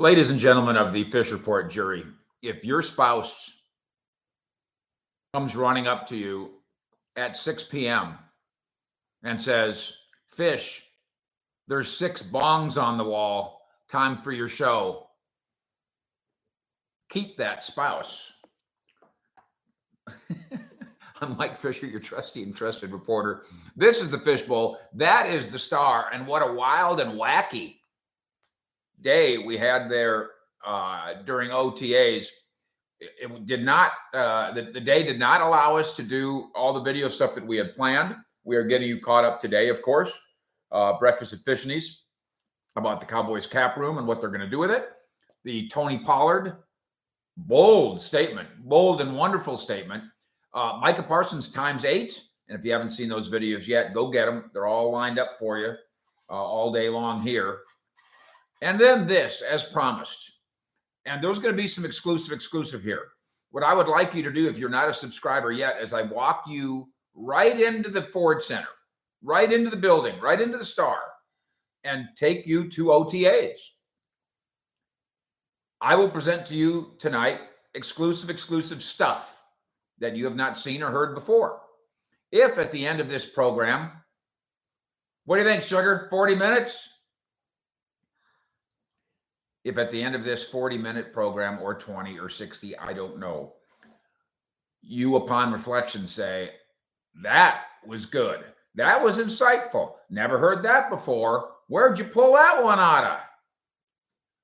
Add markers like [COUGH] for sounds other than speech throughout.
Ladies and gentlemen of the Fish Report jury, if your spouse comes running up to you at 6 p.m. and says, Fish, there's six bongs on the wall, time for your show, keep that spouse. [LAUGHS] I'm Mike Fisher, your trusty and trusted reporter. This is the Fishbowl. That is the star. And what a wild and wacky day we had there uh, during OTAs. It, it did not, uh, the, the day did not allow us to do all the video stuff that we had planned. We are getting you caught up today, of course. Uh, Breakfast at Fishnies about the Cowboys cap room and what they're going to do with it. The Tony Pollard bold statement, bold and wonderful statement. Uh, Micah Parsons times eight. And if you haven't seen those videos yet, go get them. They're all lined up for you uh, all day long here. And then this, as promised. And there's going to be some exclusive, exclusive here. What I would like you to do, if you're not a subscriber yet, is I walk you right into the Ford Center, right into the building, right into the star, and take you to OTAs. I will present to you tonight exclusive, exclusive stuff that you have not seen or heard before. If at the end of this program, what do you think, Sugar? 40 minutes? If at the end of this 40 minute program or 20 or 60, I don't know, you upon reflection say, that was good. That was insightful. Never heard that before. Where'd you pull that one out of?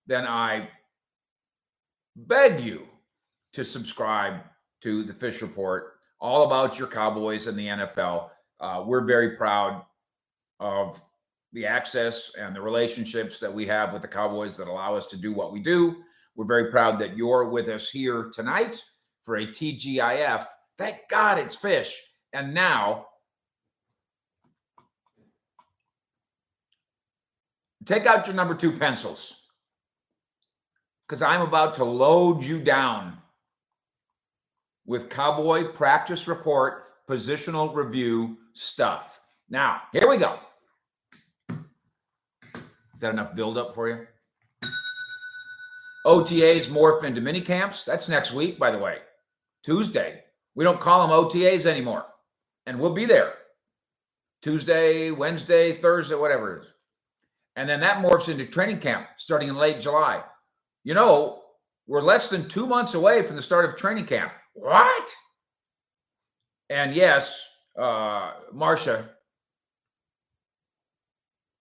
Then I beg you to subscribe to the Fish Report, all about your Cowboys and the NFL. Uh, we're very proud of the access and the relationships that we have with the Cowboys that allow us to do what we do. We're very proud that you're with us here tonight for a TGIF. Thank God it's fish. And now, take out your number two pencils because I'm about to load you down with Cowboy practice report, positional review stuff. Now, here we go. Is that enough buildup for you? OTAs morph into mini camps. That's next week, by the way. Tuesday. We don't call them OTAs anymore. And we'll be there Tuesday, Wednesday, Thursday, whatever it is. And then that morphs into training camp starting in late July. You know, we're less than two months away from the start of training camp. What? And yes, uh, Marcia,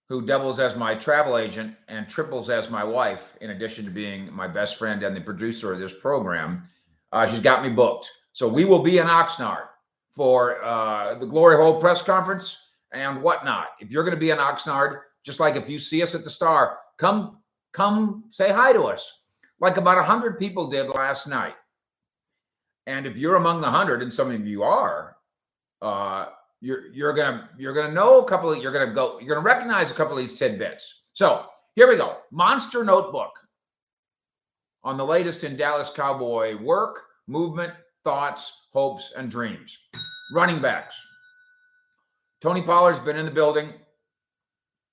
who doubles as my travel agent and triples as my wife, in addition to being my best friend and the producer of this program. Uh, she's got me booked. So we will be in Oxnard for uh, the Glory Hole press conference and whatnot. If you're going to be in Oxnard, just like if you see us at the Star, come come say hi to us, like about 100 people did last night. And if you're among the 100, and some of you are, uh, you're you're gonna you're gonna know a couple of you're gonna go you're gonna recognize a couple of these tidbits. So here we go. Monster notebook on the latest in Dallas Cowboy work, movement, thoughts, hopes, and dreams. Running backs. Tony Pollard's been in the building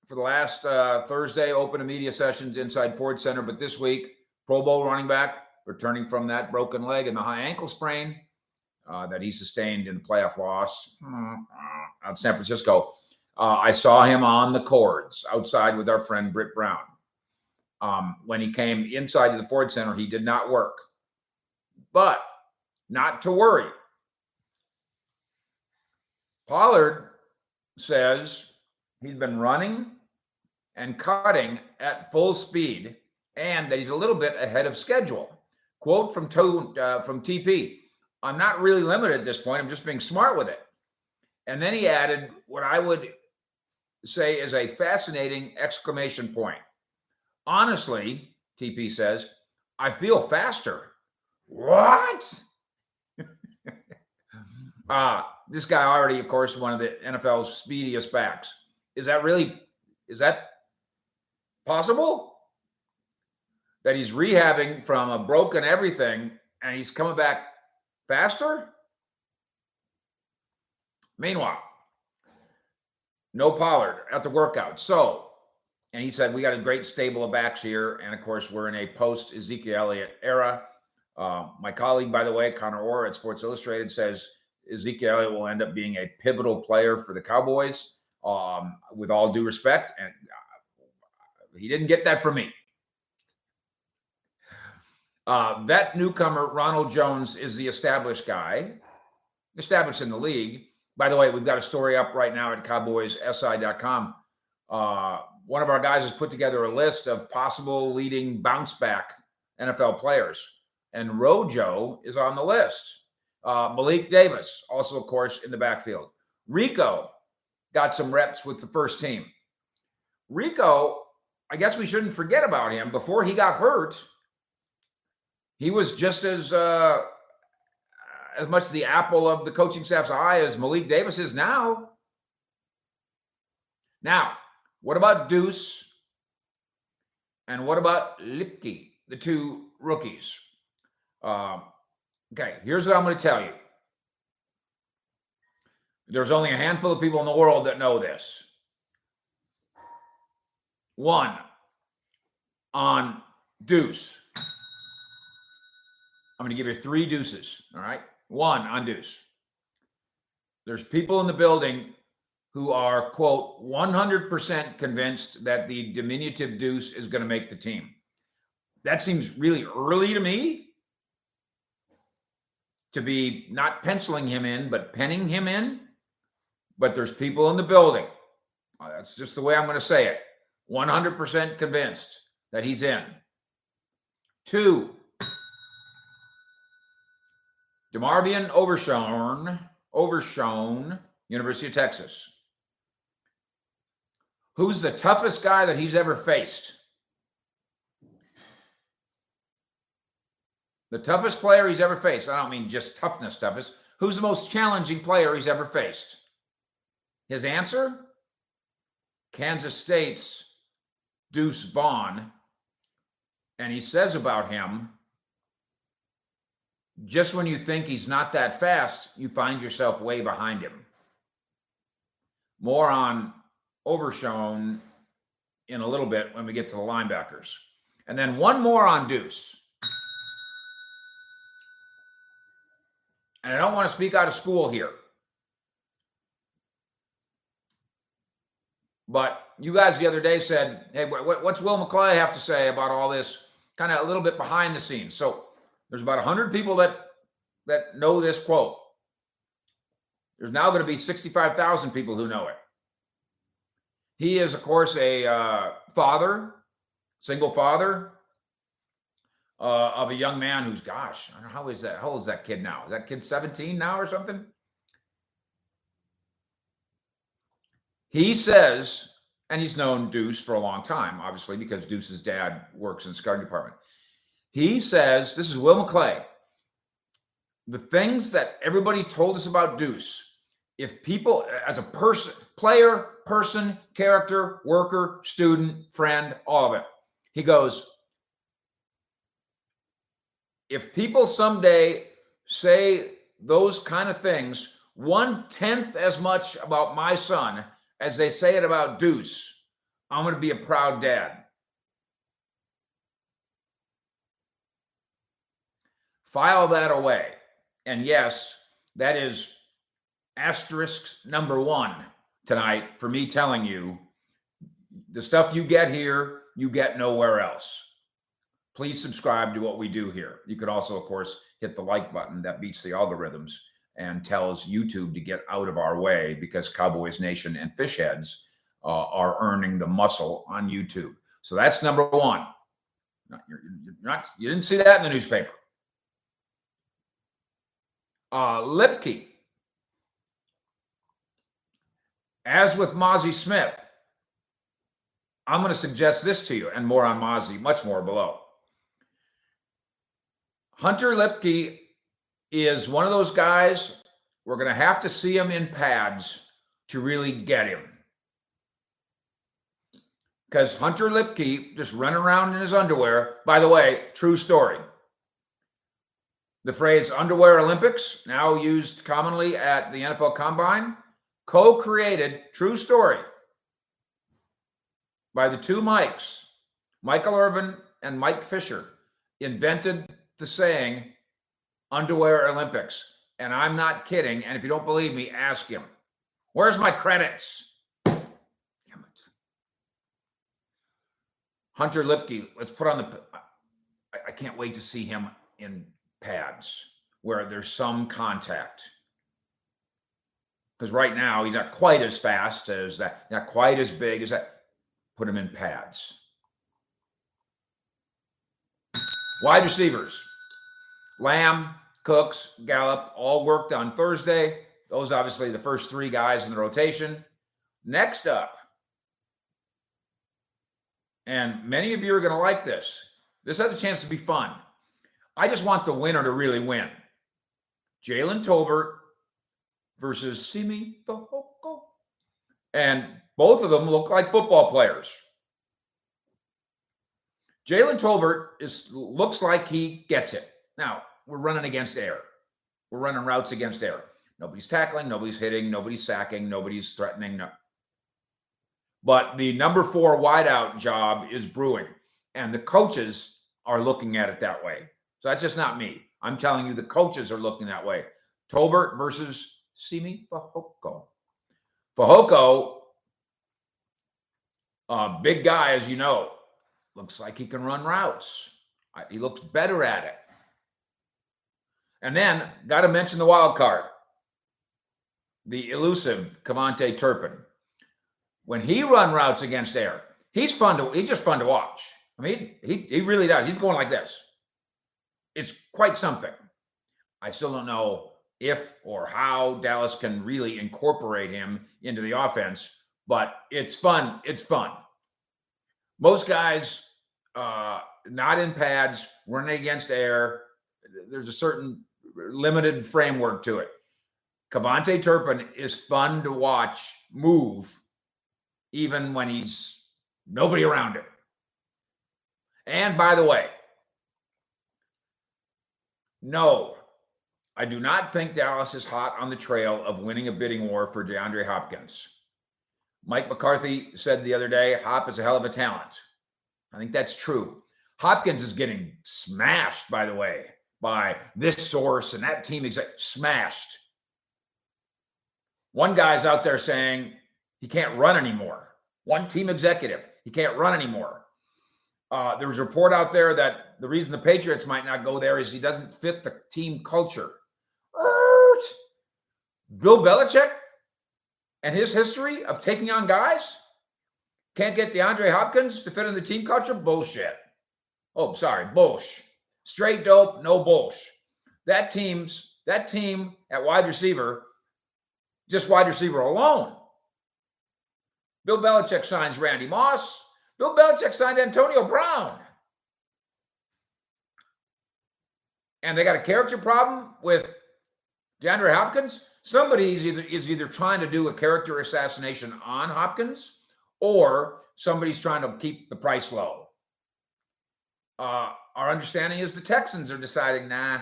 for the last uh, Thursday open to media sessions inside Ford Center, but this week Pro Bowl running back returning from that broken leg and the high ankle sprain uh, that he sustained in the playoff loss uh, out San Francisco. Uh, I saw him on the cords outside with our friend Britt Brown. Um, when he came inside to the Ford Center, he did not work. But not to worry. Pollard says he's been running and cutting at full speed and that he's a little bit ahead of schedule. Quote from, to, uh, from TP I'm not really limited at this point. I'm just being smart with it. And then he added what I would say is a fascinating exclamation point. Honestly, TP says, I feel faster. What? uh, [LAUGHS] this guy already, of course, one of the NFL's speediest backs. Is that really, is that possible? That he's rehabbing from a broken everything and he's coming back faster? Meanwhile, no Pollard at the workout. So and he said, We got a great stable of backs here. And of course, we're in a post Ezekiel Elliott era. Uh, my colleague, by the way, Connor Orr at Sports Illustrated, says Ezekiel Elliott will end up being a pivotal player for the Cowboys, um, with all due respect. And uh, he didn't get that from me. Uh, that newcomer, Ronald Jones, is the established guy, established in the league. By the way, we've got a story up right now at cowboyssi.com. Uh, one of our guys has put together a list of possible leading bounce back NFL players, and Rojo is on the list. Uh, Malik Davis, also, of course, in the backfield. Rico got some reps with the first team. Rico, I guess we shouldn't forget about him. Before he got hurt, he was just as uh, as much the apple of the coaching staff's eye as Malik Davis is now. Now, what about Deuce? And what about Luepke, the two rookies? Uh, okay, here's what I'm going to tell you. There's only a handful of people in the world that know this. One, on Deuce. I'm going to give you three deuces. All right. One on deuce. There's people in the building who are, quote, 100% convinced that the diminutive deuce is going to make the team. That seems really early to me to be not penciling him in, but penning him in. But there's people in the building. Uh, that's just the way I'm going to say it. 100% convinced that he's in. Two, DeMarvion Overshown, Overshown, University of Texas. Who's the toughest guy that he's ever faced? The toughest player he's ever faced. I don't mean just toughness, toughest. Who's the most challenging player he's ever faced? His answer? Kansas State's Deuce Vaughn. And he says about him, just when you think he's not that fast, you find yourself way behind him. More on Overshown in a little bit when we get to the linebackers. And then one more on Deuce. And I don't want to speak out of school here. But you guys the other day said, hey, what's Will McClay have to say about all this? Kind of a little bit behind the scenes. So there's about 100 people that that know this quote. There's now going to be 65,000 people who know it. He is, of course, a uh, father, single father uh, of a young man who's, gosh, I don't know how is that? How old is that kid now? Is that kid 17 now or something? He says, and he's known Deuce for a long time, obviously, because Deuce's dad works in the scouting department. He says, this is Will McClay. The things that everybody told us about Deuce, if people, as a person, player, person, character, worker, student, friend, all of it, he goes, if people someday say those kind of things, one tenth as much about my son as they say it about Deuce, I'm going to be a proud dad. File that away. And yes, that is asterisk number one tonight for me telling you the stuff you get here, you get nowhere else. Please subscribe to what we do here. You could also, of course, hit the like button that beats the algorithms and tells YouTube to get out of our way because Cowboys Nation and Fishheads uh, are earning the muscle on YouTube. So that's number one. You're, you're not, you didn't see that in the newspaper uh, Luepke. As with Mazi Smith, I'm going to suggest this to you and more on Mazi, much more below. Hunter Luepke is one of those guys we're going to have to see him in pads to really get him. Because Hunter Luepke just run around in his underwear. By the way, true story. The phrase underwear Olympics, now used commonly at the NFL Combine, co created, true story. by the two Mikes, Michael Irvin and Mike Fisher, invented the saying underwear Olympics. And I'm not kidding. And if you don't believe me, ask him. Where's my credits? Damn it. Hunter Luepke, let's put on the. I, I can't wait to see him in pads where there's some contact. Because right now he's not quite as fast as that, not quite as big as that. Put him in pads. Wide receivers. Lamb, Cooks, Gallup all worked on Thursday. Those obviously the first three guys in the rotation. Next up, and many of you are going to like this. This has a chance to be fun. I just want the winner to really win. Jalen Tolbert versus Simi Fehoko. And both of them look like football players. Jalen Tolbert is looks like he gets it. Now, we're running against air. We're running routes against air. Nobody's tackling, nobody's hitting, nobody's sacking, nobody's threatening. No. But the number four wideout job is brewing, and the coaches are looking at it that way. So that's just not me. I'm telling you, the coaches are looking that way. Tolbert versus Simi Fehoko. Fehoko, a big guy, as you know, looks like he can run routes. He looks better at it. And then got to mention the wild card, the elusive KaVontae Turpin. When he run routes against air, he's fun to he's just fun to watch. I mean, he he really does. He's going like this. It's quite something. I still don't know if or how Dallas can really incorporate him into the offense, but it's fun. It's fun. Most guys uh not in pads, running against air. There's a certain limited framework to it. KaVontae Turpin is fun to watch move, even when he's nobody around him. And by the way, no, I do not think Dallas is hot on the trail of winning a bidding war for DeAndre Hopkins. Mike McCarthy said the other day, Hop is a hell of a talent. I think that's true. Hopkins is getting smashed, by the way, by this source and that team exec smashed. One guy's out there saying he can't run anymore. One team executive, he can't run anymore. Uh, there was a report out there that the reason the Patriots might not go there is he doesn't fit the team culture. Bill Belichick and his history of taking on guys can't get DeAndre Hopkins to fit in the team culture? Bullshit. Oh, sorry, bullshit. Straight dope, no bullsh. That team's that team at wide receiver, just wide receiver alone. Bill Belichick signs Randy Moss. Bill Belichick signed Antonio Brown. And they got a character problem with DeAndre Hopkins. Somebody is either is either trying to do a character assassination on Hopkins, or somebody's trying to keep the price low. Uh, our understanding is the Texans are deciding, nah,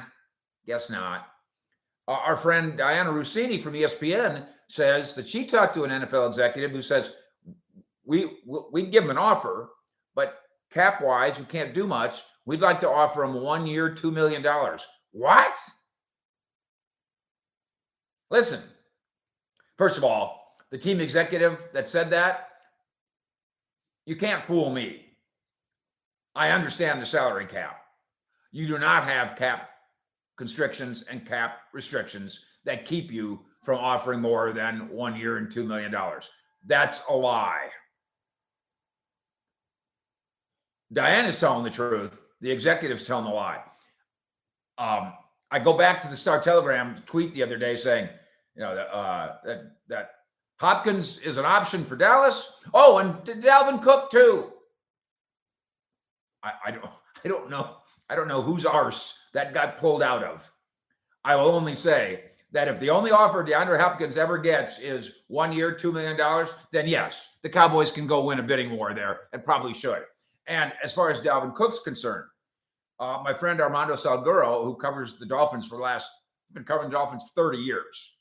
guess not. Uh, our friend Dianna Russini from ESPN says that she talked to an NFL executive who says we we give him an offer, but cap wise, we can't do much. We'd like to offer him one year, two million dollars. What? Listen, first of all, the team executive that said that, you can't fool me. I understand the salary cap. You do not have cap constrictions and cap restrictions that keep you from offering more than one year and $2 million. That's a lie. Diane is telling the truth. The executive's telling the lie. Um, I go back to the Star Telegram tweet the other day saying, you know, uh, that that Hopkins is an option for Dallas. Oh, and Dalvin Cook too. I, I don't [LAUGHS] I don't know I don't know whose arse that got pulled out of. I will only say that if the only offer DeAndre Hopkins ever gets is one year, $2 million, then yes, the Cowboys can go win a bidding war there and probably should. And as far as Dalvin Cook's concerned, uh, my friend Armando Salguero, who covers the Dolphins for the last, been covering the Dolphins 30 years,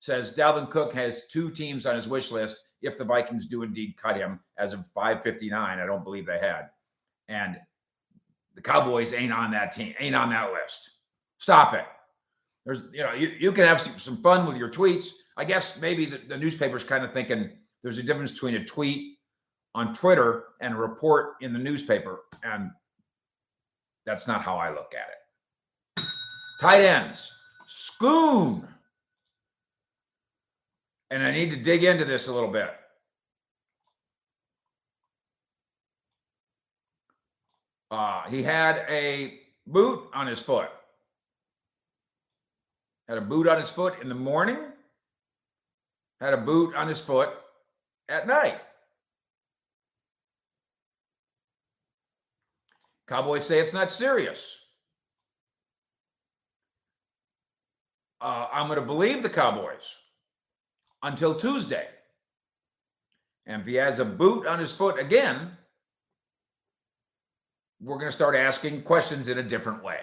says Dalvin Cook has two teams on his wish list if the Vikings do indeed cut him as of 559. I don't believe they had. And the Cowboys ain't on that team, ain't on that list. Stop it. There's, you know, you, you can have some, some fun with your tweets. I guess maybe the, the newspaper's kind of thinking there's a difference between a tweet on Twitter and report in the newspaper. And that's not how I look at it. Tight ends, Schoon. And I need to dig into this a little bit. Uh, he had a boot on his foot. Had a boot on his foot in the morning. Had a boot on his foot at night. Cowboys say it's not serious. Uh, I'm going to believe the Cowboys until Tuesday. And if he has a boot on his foot again, we're going to start asking questions in a different way.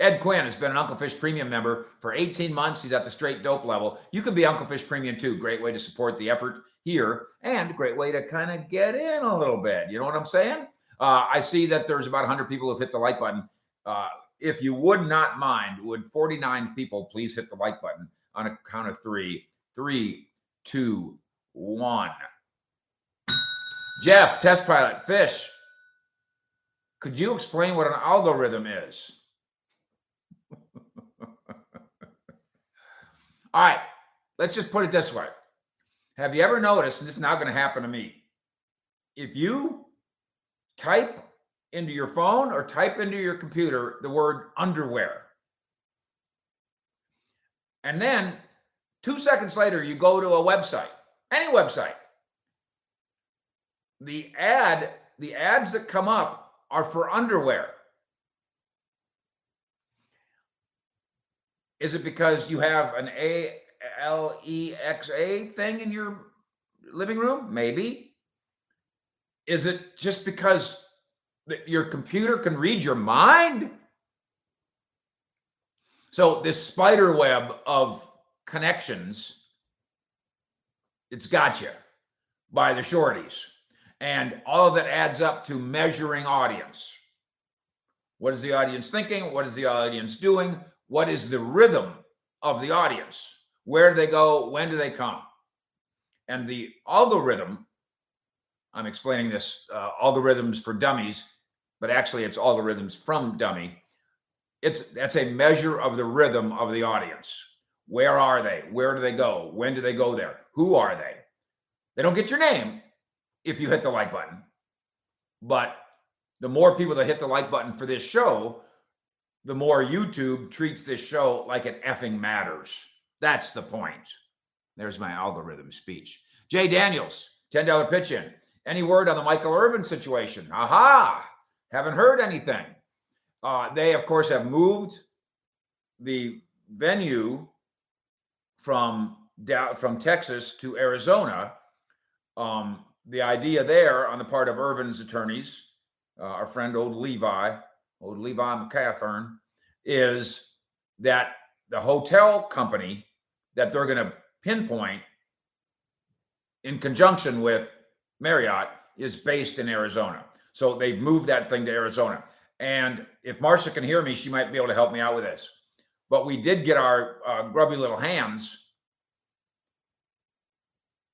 Ed Quinn has been an Uncle Fish Premium member for 18 months. He's at the straight dope level. You can be Uncle Fish Premium too. Great way to support the effort here and great way to kind of get in a little bit. You know what I'm saying? Uh, I see that there's about 100 people who have hit the like button. Uh, if you would not mind, would 49 people please hit the like button on a count of three? Three, two, one. Jeff, test pilot, fish. Could you explain what an algorithm is? [LAUGHS] All right, let's just put it this way. Have you ever noticed, and this is now going to happen to me, if you type into your phone or type into your computer the word underwear, and then two seconds later you go to a website, any website, the ad, the ads that come up are for underwear. Is it because you have an A L E X A thing in your living room? Maybe. Is it just because your computer can read your mind? So this spider web of connections, it's got you by the shorties. And all of that adds up to measuring audience. What is the audience thinking? What is the audience doing? What is the rhythm of the audience? Where do they go? When do they come? And the algorithm, I'm explaining this uh, algorithms for dummies, but actually it's algorithms from dummy. It's that's a measure of the rhythm of the audience. Where are they? Where do they go? When do they go there? Who are they? They don't get your name if you hit the like button. But the more people that hit the like button for this show, the more YouTube treats this show like it effing matters. That's the point. There's my algorithm speech. Jay Daniels, $10 pitch in. Any word on the Michael Irvin situation? Aha! Haven't heard anything. Uh, they, of course, have moved the venue from from Texas to Arizona. Um, the idea there on the part of Irvin's attorneys, uh, our friend old Levi, old Levi McCathern, is that the hotel company that they're going to pinpoint in conjunction with Marriott is based in Arizona. So they've moved that thing to Arizona. And if Marcia can hear me, she might be able to help me out with this. But we did get our uh, grubby little hands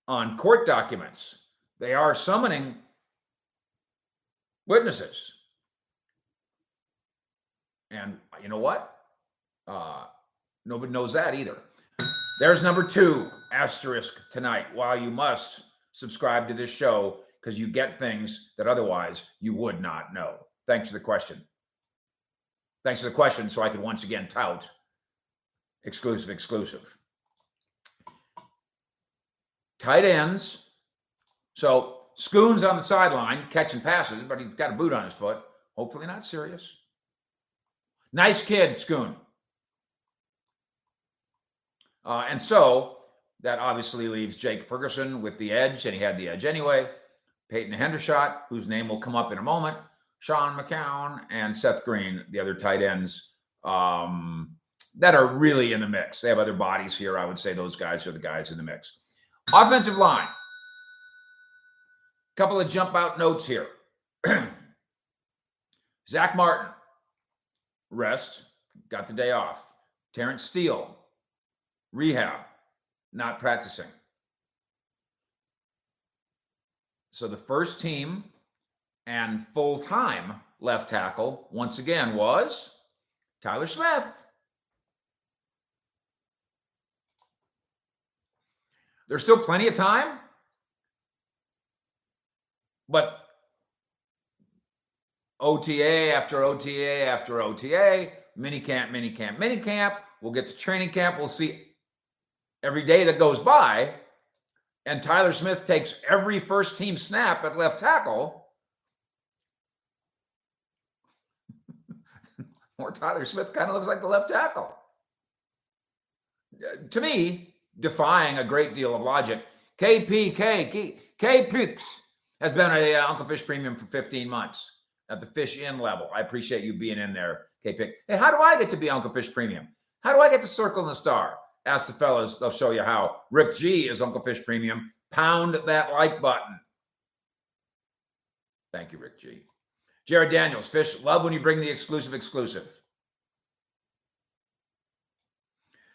on court documents. They are summoning witnesses. And you know what? Uh, nobody knows that either. There's number two asterisk tonight. While you must subscribe to this show because you get things that otherwise you would not know. Thanks for the question. Thanks for the question. So I could once again tout exclusive, exclusive. Tight ends. So Schoon's on the sideline catching passes, but he's got a boot on his foot. Hopefully not serious. Nice kid, Schoon. Uh, and so that obviously leaves Jake Ferguson with the edge, and he had the edge anyway. Peyton Hendershot, whose name will come up in a moment, Sean McKeon, and Seth Green, the other tight ends um, that are really in the mix. They have other bodies here. I would say those guys are the guys in the mix. Offensive line. Couple of jump out notes here. [CLEARS THROAT] Zack Martin, rest, got the day off. Terence Steele, rehab, not practicing. So the first team and full time left tackle once again was Tyler Smith. There's still plenty of time, but OTA after OTA after OTA, mini camp, mini camp, mini camp. We'll get to training camp. We'll see every day that goes by. And Tyler Smith takes every first team snap at left tackle. [LAUGHS] Or Tyler Smith kind of looks like the left tackle. Uh, to me, defying a great deal of logic. KPK, K, has been a uh, Uncle Fish premium for 15 months at the Fish In level. I appreciate you being in there, K Pick. Hey, how do I get to be Uncle Fish premium? How do I get to circle in the star? Ask the fellas, they'll show you how. Rick G is Uncle Fish premium. Pound that like button. Thank you, Rick G. Jared Daniels, Fish, love when you bring the exclusive exclusive.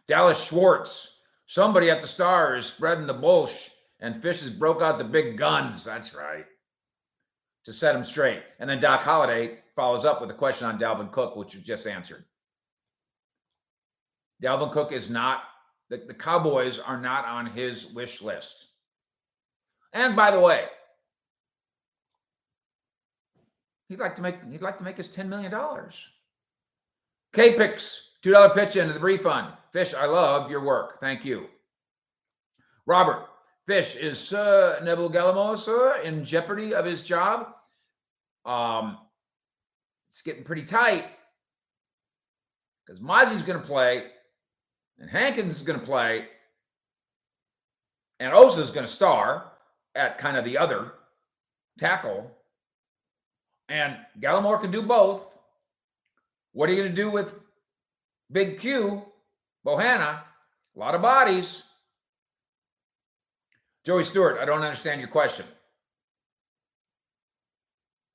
Dallas Schwartz, somebody at the Star is spreading the bullsh, and Fish has broke out the big guns. That's right. To set him straight. And then Doc Holliday follows up with a question on Dalvin Cook, which you just answered. Dalvin Cook is not, the, the Cowboys are not on his wish list. And by the way, He'd like to make he'd like to make his $10 million. K-Pix, $2 pitch into the refund. Fish, I love your work. Thank you. Robert, Fish, is Sir Neville Gallimore, in jeopardy of his job? Um, it's getting pretty tight because Mazi's going to play, and Hankins is going to play, and Osa is going to star at kind of the other tackle and Gallimore can do both. What are you going to do with Big Q, Bohanna? A lot of bodies. Joey Stewart, I don't understand your question.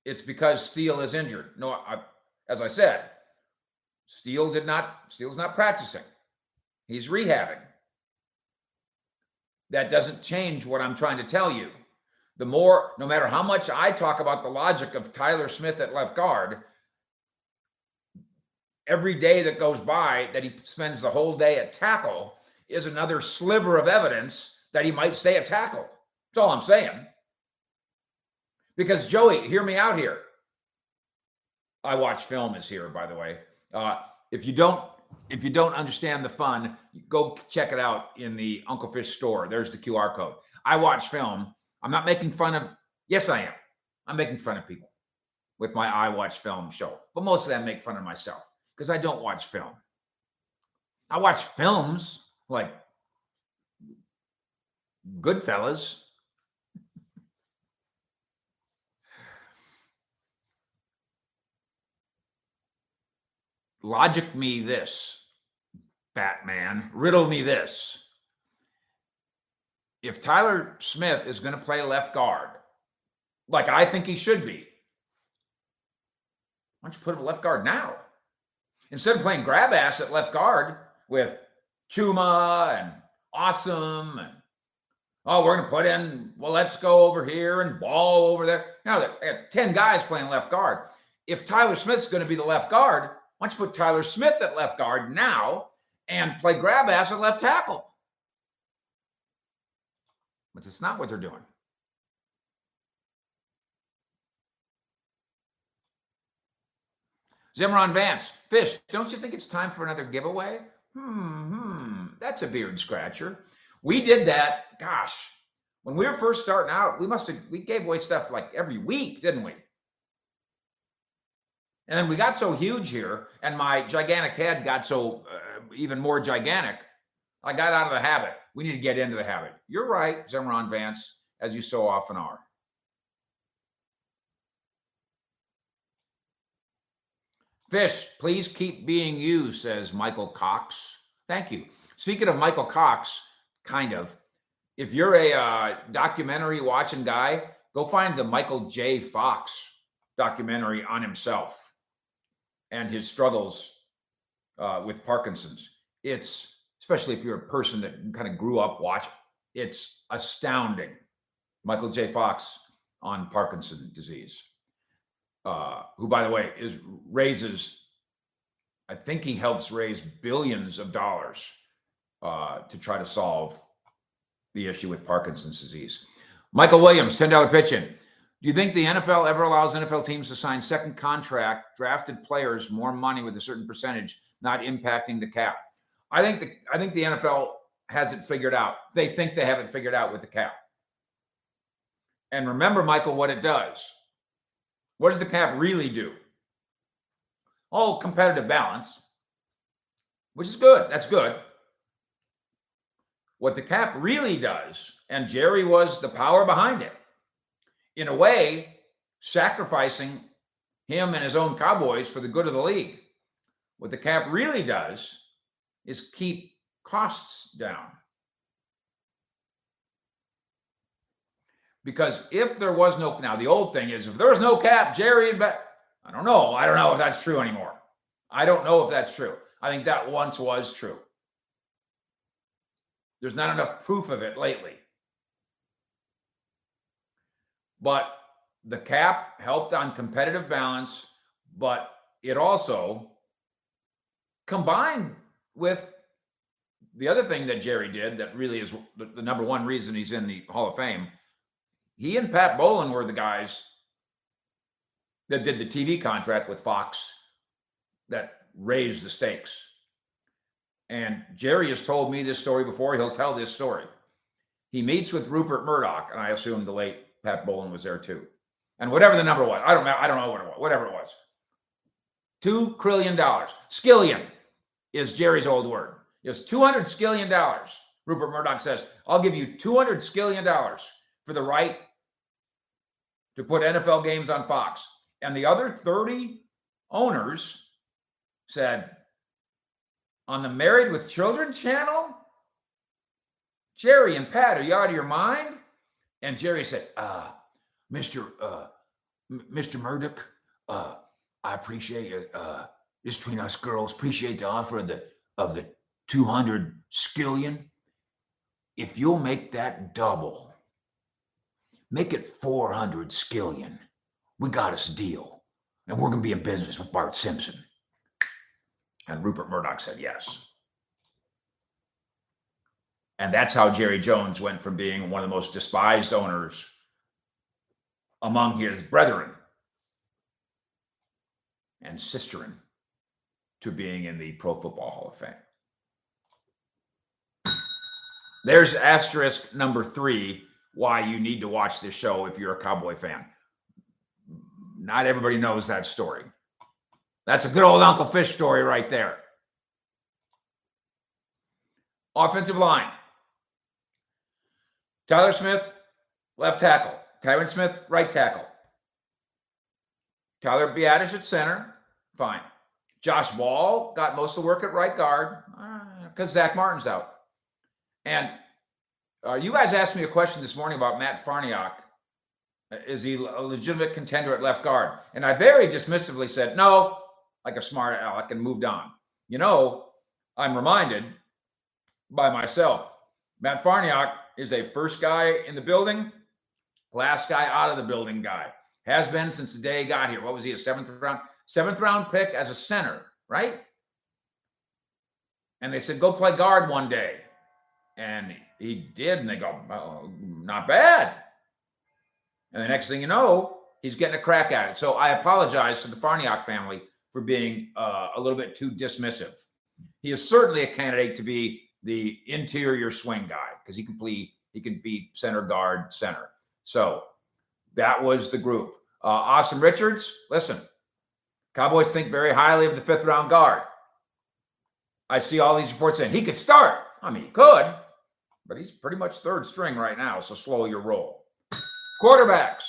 It's because Steele is injured. No, I, as I said, Steele did not, Steele's not practicing. He's rehabbing. That doesn't change what I'm trying to tell you the more, no matter how much I talk about the logic of Tyler Smith at left guard, every day that goes by that he spends the whole day at tackle is another sliver of evidence that he might stay at tackle. That's all I'm saying. Because Joey, hear me out here. I watch film is here, by the way. Uh, if you don't, if you don't understand the fun, go check it out in the Uncle Fish store. There's the QR code. I watch film I'm not making fun of, yes, I am. I'm making fun of people with my I Watch Film show, but mostly I make fun of myself because I don't watch film. I watch films like Goodfellas. Logic me this, Batman. Riddle me this if Tyler Smith is going to play left guard, like I think he should be, why don't you put him left guard now? Instead of playing grab ass at left guard with Chuma and Awesome and oh, we're going to put in, well, let's go over here and ball over there. Now, they have 10 guys playing left guard. If Tyler Smith's going to be the left guard, why don't you put Tyler Smith at left guard now and play grab ass at left tackle? but it's not what they're doing. Zimron Vance, Fish, don't you think it's time for another giveaway? Hmm, hmm, that's a beard scratcher. We did that, gosh, when we were first starting out, we must have, we gave away stuff like every week, didn't we? And then we got so huge here, and my gigantic head got so uh, even more gigantic I got out of the habit. We need to get into the habit. You're right, Zimron Vance, as you so often are. Fish, please keep being you, says Michael Cox. Thank you. Speaking of Michael Cox, kind of, if you're a uh, documentary watching guy, Go find the Michael J. Fox documentary on himself and his struggles uh, with Parkinson's. It's especially if you're a person that kind of grew up watching. It's astounding. Michael J. Fox on Parkinson's disease, uh, who, by the way, is raises. I think he helps raise billions of dollars uh, to try to solve the issue with Parkinson's disease. Michael Williams, $10 pitch in. Do you think the NFL ever allows NFL teams to sign second contract drafted players more money with a certain percentage, not impacting the cap? I think the I think the NFL has it figured out. They think they have it figured out with the cap. And remember, Michael, what it does. What does the cap really do? Oh, competitive balance, which is good. That's good. What the cap really does, and Jerry was the power behind it, in a way, sacrificing him and his own Cowboys for the good of the league. What the cap really does is keep costs down. Because if there was no, now the old thing is if there was no cap, Jerry and Bet, I don't know. I don't know if that's true anymore. I don't know if that's true. I think that once was true. There's not enough proof of it lately. But the cap helped on competitive balance, but it also combined with the other thing that Jerry did that really is the, number one reason he's in the Hall of Fame. He and Pat Bowlen were the guys that did the TV contract with Fox that raised the stakes. And Jerry has told me this story before. He'll tell this story. He meets with Rupert Murdoch, and I assume the late Pat Bowlen was there too. And whatever the number was, I don't know, I don't know what it was, whatever it was. Two trillion dollars. Skillion is Jerry's old word. It's 200 skillion dollars. Rupert Murdoch says, I'll give you 200 skillion dollars for the right to put NFL games on Fox. And the other 30 owners said, on the Married with Children channel? Jerry and Pat, are you out of your mind? And Jerry said, uh, Mr. Uh, Mr. Murdoch, uh, I appreciate. Uh, this between us girls, appreciate the offer of the of the 200 skillion. If you'll make that double, make it 400 skillion, we got us a deal. And we're going to be in business with Bart Simpson. And Rupert Murdoch said yes. And that's how Jerry Jones went from being one of the most despised owners among his brethren and sisterin to being in the Pro Football Hall of Fame. There's asterisk number three why you need to watch this show if you're a Cowboy fan. Not everybody knows that story. That's a good old Uncle Fish story right there. Offensive line. Tyler Smith, left tackle. Tyron Smith, right tackle. Tyler Biadasz at center. Fine. Josh Ball got most of the work at right guard because uh, Zack Martin's out. And uh, you guys asked me a question this morning about Matt Farniok. Is he a legitimate contender at left guard? And I very dismissively said, no, like a smart aleck, and moved on. You know, I'm reminded by myself. Matt Farniok is a first guy in the building, last guy out of the building guy. Has been since the day he got here. What was he, a seventh round? Seventh round pick as a center, right? And they said, go play guard one day. And he did. And they go, not bad. And the next thing you know, he's getting a crack at it. So I apologize to the Farniok family for being uh, a little bit too dismissive. He is certainly a candidate to be the interior swing guy because he can play, he can be center guard, center. So that was the group. Uh, Asim Richards, listen, Cowboys think very highly of the fifth round guard. I see all these reports saying he could start. I mean, he could, but he's pretty much third string right now. So slow your roll. Quarterbacks.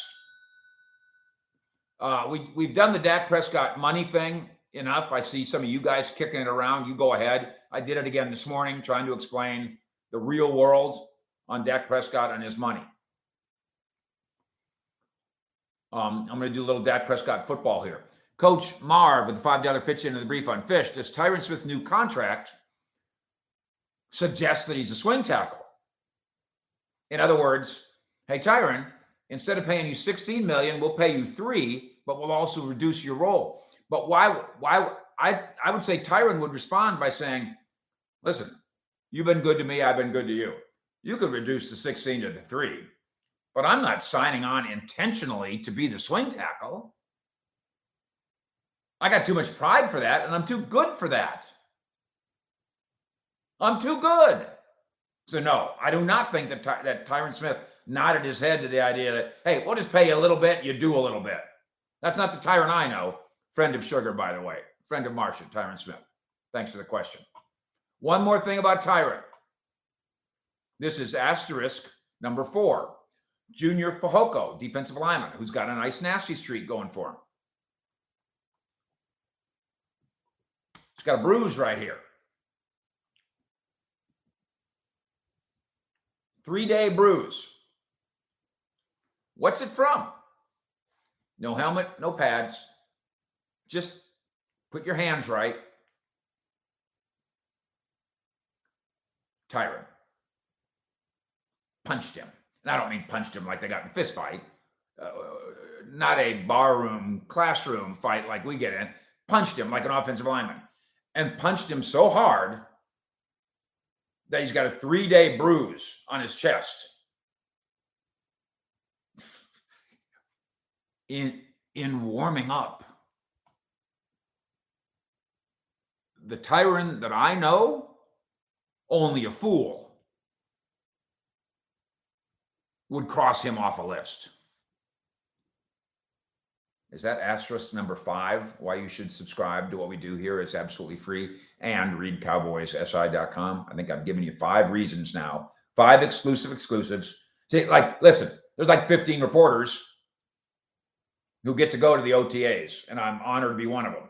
Uh, we we've done the Dak Prescott money thing enough. I see some of you guys kicking it around. You go ahead. I did it again this morning, trying to explain the real world on Dak Prescott and his money. Um, I'm going to do a little Dak Prescott football here. Coach Marv with the $5 pitch into the brief on Fish. Does Tyron Smith's new contract suggest that he's a swing tackle? In other words, hey, Tyron, instead of paying you 16 million, we'll pay you three, but we'll also reduce your role. But why, why, I, I would say Tyron would respond by saying, listen, you've been good to me. I've been good to you. You could reduce the 16 to the three, but I'm not signing on intentionally to be the swing tackle. I got too much pride for that, and I'm too good for that. I'm too good. So no, I do not think that Ty- that Tyron Smith nodded his head to the idea that hey, we'll just pay you a little bit, you do a little bit. That's not the Tyron I know. Friend of Sugar, by the way, friend of Marcia, Tyron Smith. Thanks for the question. One more thing about Tyron. This is asterisk number four. Junior Fehoko, defensive lineman, who's got a nice nasty streak going for him. He's got a bruise right here. Three day bruise. What's it from? No helmet, no pads. Just put your hands right. Tyron punched him. And I don't mean punched him like they got in a fist fight. Uh, not a barroom, classroom fight like we get in. Punched him like an offensive lineman and punched him so hard that he's got a three day bruise on his chest. [LAUGHS] In, in warming up, the Tyron that I know, only a fool would cross him off a list. Is that asterisk number five? Why you should subscribe to what we do here? It's absolutely free. And read cowboyssi.com. I think I've given you five reasons now, five exclusive exclusives. See, like, listen, there's like 15 reporters who get to go to the OTAs, and I'm honored to be one of them.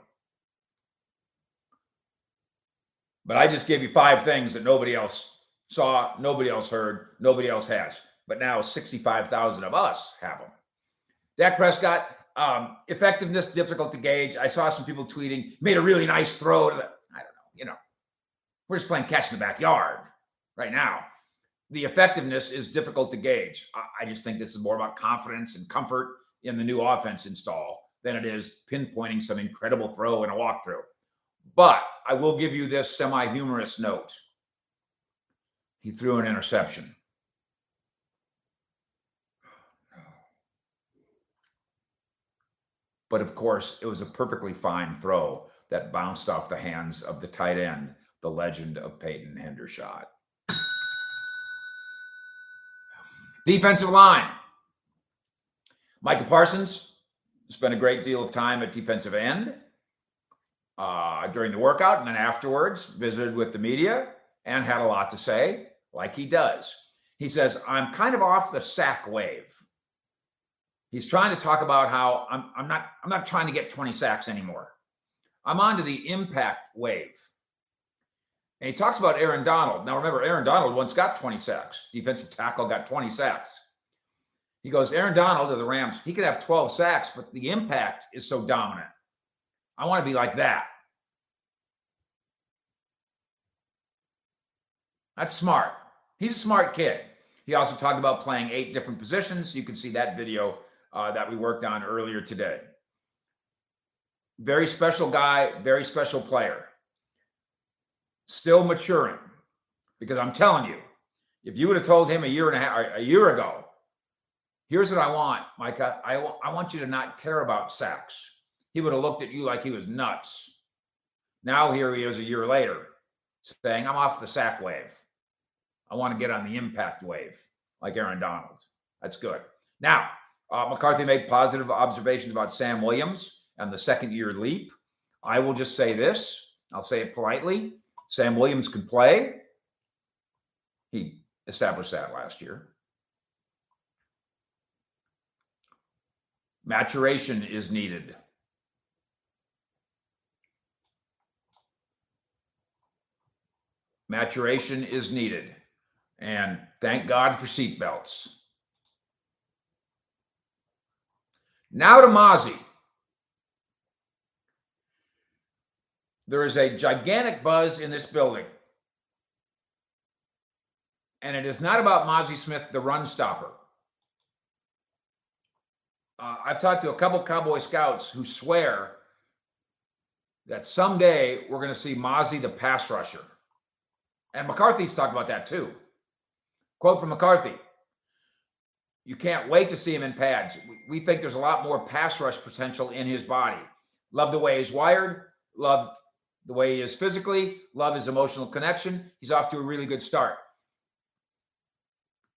But I just gave you five things that nobody else saw, nobody else heard, nobody else has. But now 65,000 of us have them. Dak Prescott, um, effectiveness difficult to gauge. I saw some people tweeting, made a really nice throw. The, I don't know, you know, we're just playing catch in the backyard right now. The effectiveness is difficult to gauge. I, I just think this is more about confidence and comfort in the new offense install than it is pinpointing some incredible throw in a walkthrough. But I will give you this semi humorous note. He threw an interception. But of course, it was a perfectly fine throw that bounced off the hands of the tight end, the legend of Peyton Hendershot. Defensive line. Micah Parsons spent a great deal of time at defensive end uh, during the workout and then afterwards, visited with the media and had a lot to say, like he does. He says, I'm kind of off the sack wave. He's trying to talk about how I'm, I'm not I'm not trying to get 20 sacks anymore. I'm on to the impact wave. And he talks about Aaron Donald. Now remember, Aaron Donald once got 20 sacks. Defensive tackle got 20 sacks. He goes, Aaron Donald of the Rams, he could have 12 sacks, but the impact is so dominant. I want to be like that. That's smart. He's a smart kid. He also talked about playing eight different positions. You can see that video uh, that we worked on earlier today. Very special guy, very special player. Still maturing. Because I'm telling you, if you would have told him a year and a half, a year ago, here's what I want, Micah. I, I want you to not care about sacks. He would have looked at you like he was nuts. Now here he is a year later saying, I'm off the sack wave. I want to get on the impact wave like Aaron Donald. That's good. Now, uh, McCarthy made positive observations about Sam Williams and the second year leap. I will just say this I'll say it politely Sam Williams can play. He established that last year. Maturation is needed. Maturation is needed. And thank God for seatbelts. Now to Mazi. There is a gigantic buzz in this building. And it is not about Mazi Smith, the run stopper. Uh, I've talked to a couple Cowboy scouts who swear that someday we're going to see Mazi, the pass rusher. And McCarthy's talked about that too. Quote from McCarthy You can't wait to see him in pads. We think there's a lot more pass rush potential in his body. Love the way he's wired, love the way he is physically, love his emotional connection. He's off to a really good start.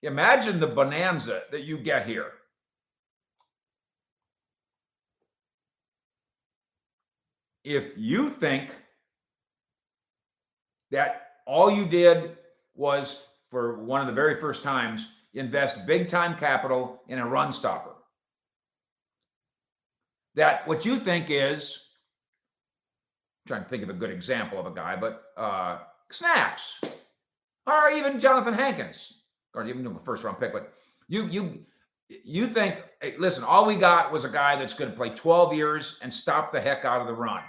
Imagine the bonanza that you get here. If you think that all you did was for one of the very first times invest big time capital in a run stopper, that what you think is trying to think of a good example of a guy, but uh, Snacks, or even Johnathan Hankins, or even a first round pick. But you you you think, hey, listen, all we got was a guy that's going to play 12 years and stop the heck out of the run.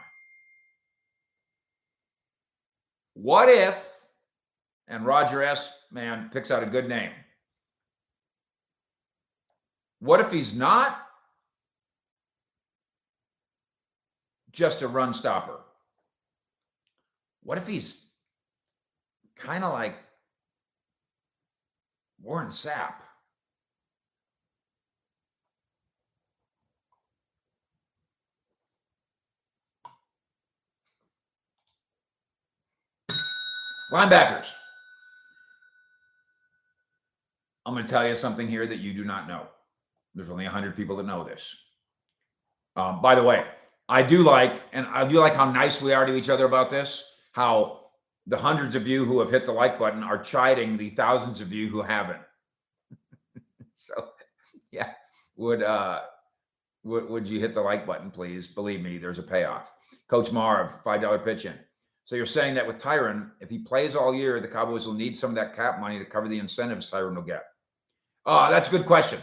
What if, and Roger S. Man picks out a good name. What if he's not just a run stopper? What if he's kind of like Warren Sapp? Linebackers. I'm going to tell you something here that you do not know. There's only 100 people that know this. Um, by the way, I do like, and I do like how nice we are to each other about this how the hundreds of you who have hit the like button are chiding the thousands of you who haven't. [LAUGHS] so, yeah, would uh, would would you hit the like button, please? Believe me, there's a payoff. Coach Marv, five dollar pitch in. So you're saying that with Tyron, if he plays all year, the Cowboys will need some of that cap money to cover the incentives Tyron will get. Uh, that's a good question.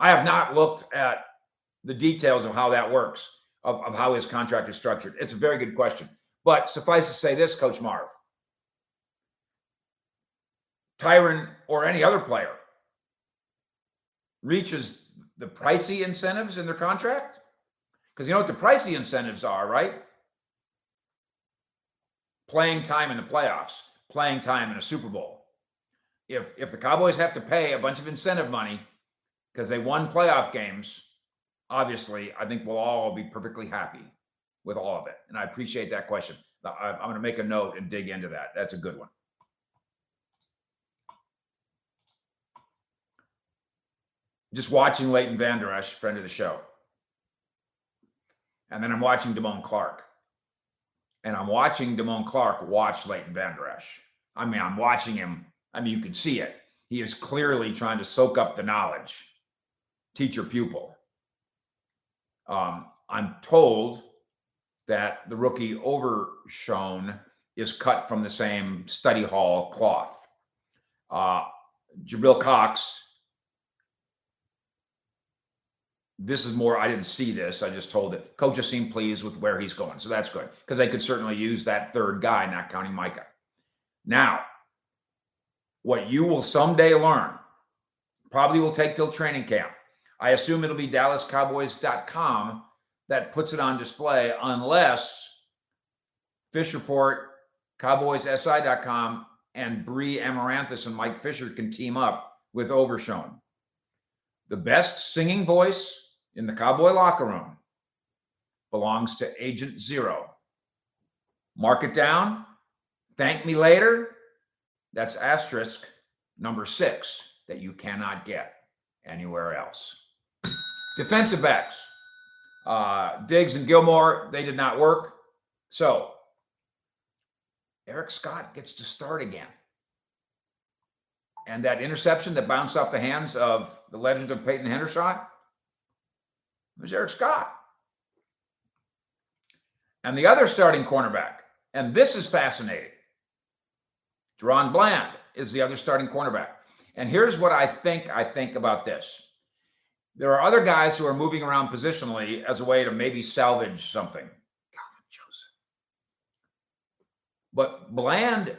I have not looked at the details of how that works, of, of how his contract is structured. It's a very good question. But suffice to say this, Coach Marv Tyron or any other player reaches the pricey incentives in their contract? Because you know what the pricey incentives are, right? Playing time in the playoffs, playing time in a Super Bowl. If if the Cowboys have to pay a bunch of incentive money because they won playoff games, obviously, I think we'll all be perfectly happy with all of it? And I appreciate that question. I'm going to make a note and dig into that. That's a good one. Just watching Leighton Vander Esch, friend of the show. And then I'm watching Damone Clark. And I'm watching Damone Clark watch Leighton Vander Esch. I mean, I'm watching him. I mean, you can see it. He is clearly trying to soak up the knowledge, teacher pupil. Um, I'm told that the rookie Overshown is cut from the same study hall cloth. Uh, Jabril Cox, this is more, I didn't see this. I just told it. Coaches seem pleased with where he's going. So that's good because they could certainly use that third guy, not counting Micah. Now, what you will someday learn probably will take till training camp. I assume it'll be DallasCowboys.com that puts it on display unless Fish Report, CowboysSI.com, and Bri Amaranthus and Mike Fisher can team up with Overshown. The best singing voice in the Cowboy locker room belongs to Agent Zero. Mark it down. Thank me later. That's asterisk number six that you cannot get anywhere else. Defensive backs. Uh, Diggs and Gilmore, they did not work. So Eric Scott gets to start again. And that interception that bounced off the hands of the legend of Peyton Hendershot was Eric Scott. And the other starting cornerback, and this is fascinating. DaRon Bland is the other starting cornerback. And here's what I think I think about this. There are other guys who are moving around positionally as a way to maybe salvage something. Kelvin Joseph. But Bland,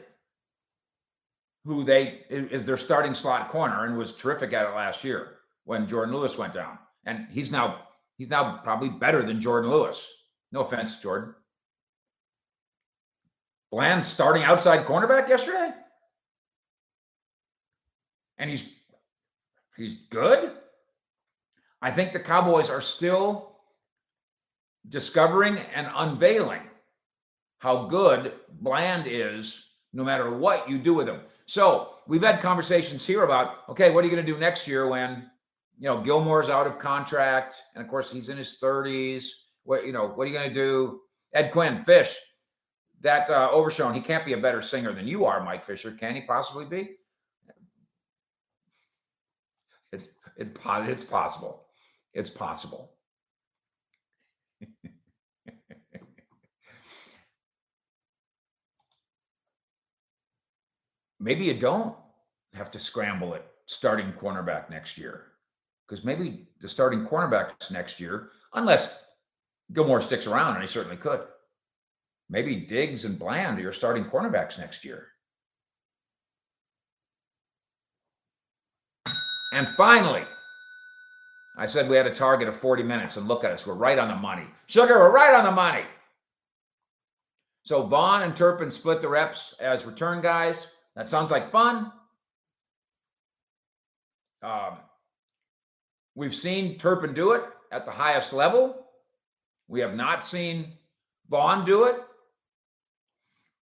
who they is their starting slot corner and was terrific at it last year when Jourdan Lewis went down. And he's now he's now probably better than Jourdan Lewis. No offense, Jourdan. Bland starting outside cornerback yesterday? And he's he's good. I think the Cowboys are still discovering and unveiling how good Bland is no matter what you do with him. So we've had conversations here about okay, what are you going to do next year when you know Gilmore's out of contract, and of course he's in his 30s. What you know, what are you going to do? Ed Quinn, Fish, that uh, Overshown, he can't be a better singer than you are, Mike Fisher. Can he possibly be? It's it's it's possible. It's possible. [LAUGHS] maybe you don't have to scramble at starting cornerback next year because maybe the starting cornerbacks next year, unless Gilmore sticks around, and he certainly could. Maybe Diggs and Bland are your starting cornerbacks next year. And finally, I said we had a target of 40 minutes, and look at us. We're right on the money. Sugar, we're right on the money. So Vaughn and Turpin split the reps as return guys. That sounds like fun. Um, we've seen Turpin do it at the highest level. We have not seen Vaughn do it.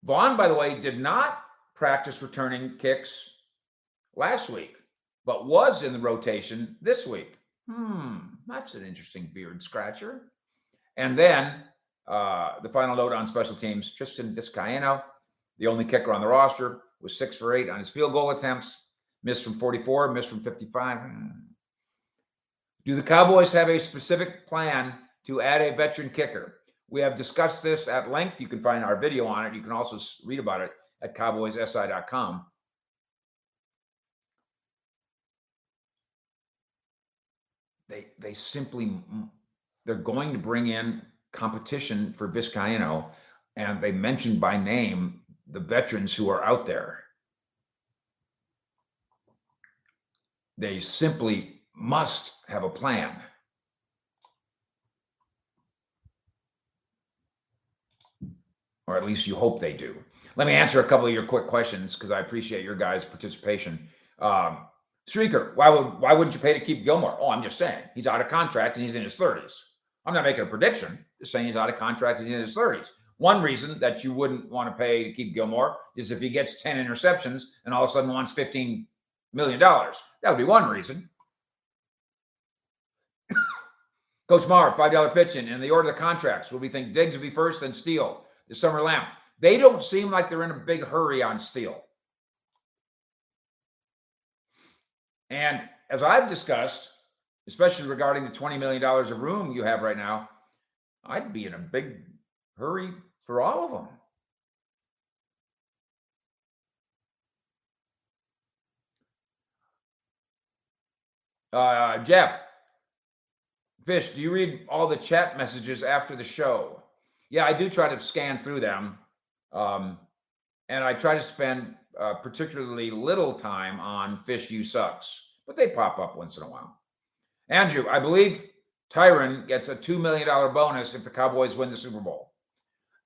Vaughn, by the way, did not practice returning kicks last week, but was in the rotation this week. Hmm, that's an interesting beard scratcher. And then uh, the final note on special teams Tristan Vizcaino, the only kicker on the roster, was six for eight on his field goal attempts, missed from 44, missed from 55. Hmm. Do the Cowboys have a specific plan to add a veteran kicker? We have discussed this at length. You can find our video on it. You can also read about it at cowboyssi.com. they they simply they're going to bring in competition for Vizcaino, and they mentioned by name the veterans who are out there. They simply must have a plan. Or at least you hope they do. Let me answer a couple of your quick questions because I appreciate your guys' participation. Um, Streaker, why would why wouldn't you pay to keep Gilmore? Oh, I'm just saying he's out of contract and he's in his 30s. I'm not making a prediction. Just saying he's out of contract and he's in his 30s. One reason that you wouldn't want to pay to keep Gilmore is if he gets 10 interceptions and all of a sudden wants 15 million dollars. That would be one reason. [COUGHS] Coach Marr, five dollar pitching in the order of the contracts. Will we think Diggs will be first, then Steele, the summer lamb? They don't seem like they're in a big hurry on Steele. And as I've discussed, especially regarding the $20 million of room you have right now, I'd be in a big hurry for all of them. Uh, Jeff, Fish, do you read all the chat messages after the show? Yeah, I do try to scan through them. Um, and I try to spend uh, particularly little time on Fish You Sucks, but they pop up once in a while. Andrew, I believe Tyron gets a $2 million bonus if the Cowboys win the Super Bowl.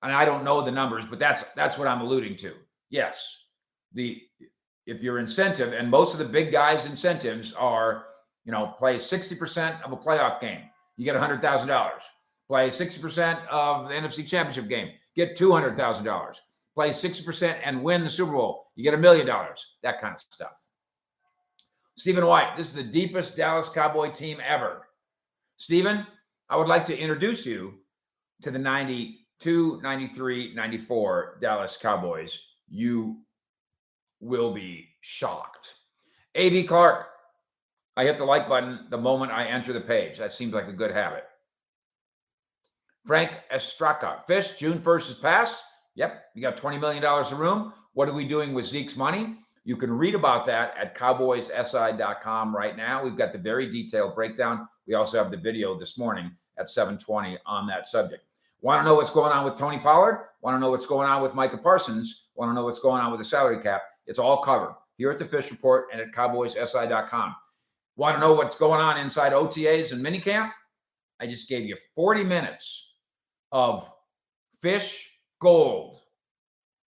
And I don't know the numbers, but that's that's what I'm alluding to. Yes. The if your incentive, and most of the big guys' incentives are, you know, play 60% of a playoff game, you get $100,000. Play 60% of the NFC Championship game, get $200,000 play 60% and win the Super Bowl, you get a million dollars, that kind of stuff. Stephen White, this is the deepest Dallas Cowboy team ever. Stephen, I would like to introduce you to the 92, 93, 94 Dallas Cowboys. You will be shocked. AV Clark, I hit the like button the moment I enter the page. That seems like a good habit. Frank Estraka, Fish, June 1st is passed. Yep, you got $20 million a room. What are we doing with Zeke's money? You can read about that at cowboyssi.com right now. We've got the very detailed breakdown. We also have the video this morning at 720 on that subject. Want to know what's going on with Tony Pollard? Want to know what's going on with Micah Parsons? Want to know what's going on with the salary cap? It's all covered here at the Fish Report and at cowboyssi.com. Want to know what's going on inside OTAs and minicamp? I just gave you 40 minutes of fish gold.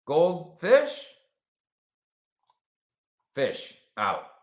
Gold fish? Fish out.